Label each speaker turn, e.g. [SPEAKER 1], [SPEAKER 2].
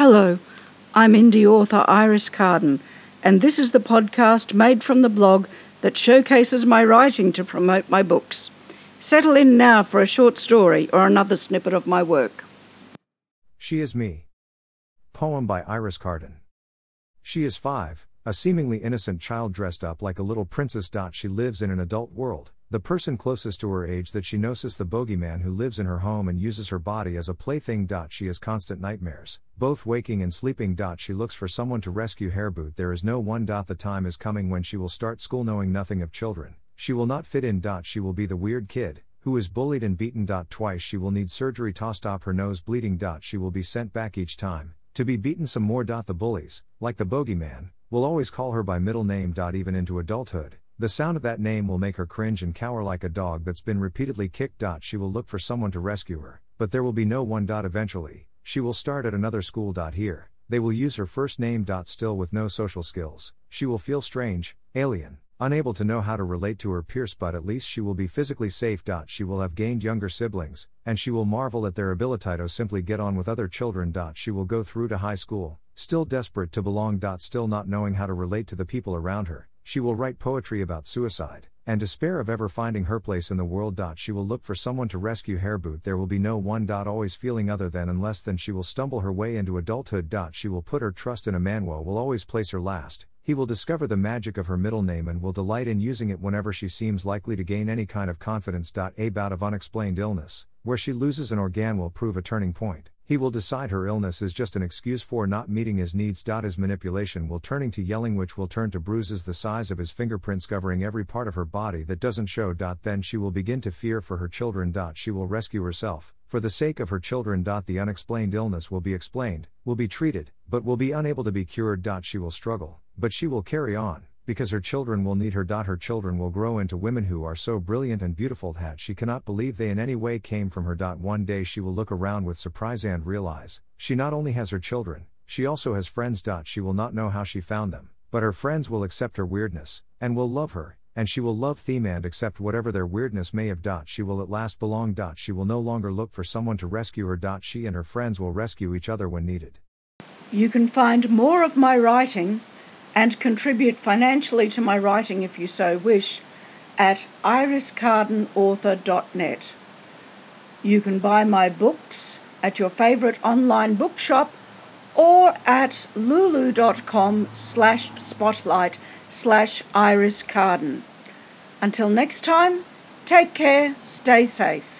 [SPEAKER 1] Hello, I'm indie author Iris Carden, and this is the podcast made from the blog that showcases my writing to promote my books. Settle in now for a short story or another snippet of my work.
[SPEAKER 2] She is Me. Poem by Iris Carden. She is five, a seemingly innocent child dressed up like a little princess. She lives in an adult world, the person closest to her age that she knows is the bogeyman who lives in her home and uses her body as a plaything. She has constant nightmares, both waking and sleeping. She looks for someone to rescue Hairboot. There is no one. The time is coming when she will start school knowing nothing of children. She will not fit in. She will be the weird kid, who is bullied and beaten. Twice she will need surgery to stop her nose bleeding. She will be sent back each time, to be beaten some more. The bullies, like the bogeyman, will always call her by middle name. Even into adulthood, the sound of that name will make her cringe and cower like a dog that's been repeatedly kicked. She will look for someone to rescue her, but there will be no one. Eventually, she will start at another school. Here, they will use her first name. Still with no social skills, she will feel strange, alien, unable to know how to relate to her peers, but at least she will be physically safe. She will have gained younger siblings, and she will marvel at their ability to simply get on with other children. She will go through to high school, still desperate to belong. Still not knowing how to relate to the people around her she will write poetry about suicide, and despair of ever finding her place in the world. She will look for someone to rescue Hairboot. There will be no one. Always feeling other than unless then she will stumble her way into adulthood. She will put her trust in a man who will always place her last. He will discover the magic of her middle name and will delight in using it whenever she seems likely to gain any kind of confidence. A bout of unexplained illness, where she loses an organ will prove a turning point. He will decide her illness is just an excuse for not meeting his needs. His manipulation will turning to yelling, which will turn to bruises the size of his fingerprints covering every part of her body that doesn't show. Then she will begin to fear for her children. She will rescue herself, for the sake of her children. The unexplained illness will be explained, will be treated, but will be unable to be cured. She will struggle, but she will carry on because her children will need her. Her children will grow into women who are so brilliant and beautiful that she cannot believe they in any way came from her. One day she will look around with surprise and realize she not only has her children, she also has friends. She will not know how she found them, but her friends will accept her weirdness and will love her, and she will love them and accept whatever their weirdness may have. She will at last belong. She will no longer look for someone to rescue her. She and her friends will rescue each other when needed.
[SPEAKER 1] You can find more of my writing and contribute financially to my writing if you so wish at iriscardenauthor.net. You can buy my books at your favourite online bookshop or at lulu.com slash spotlight slash iriscarden. Until next time, take care, stay safe.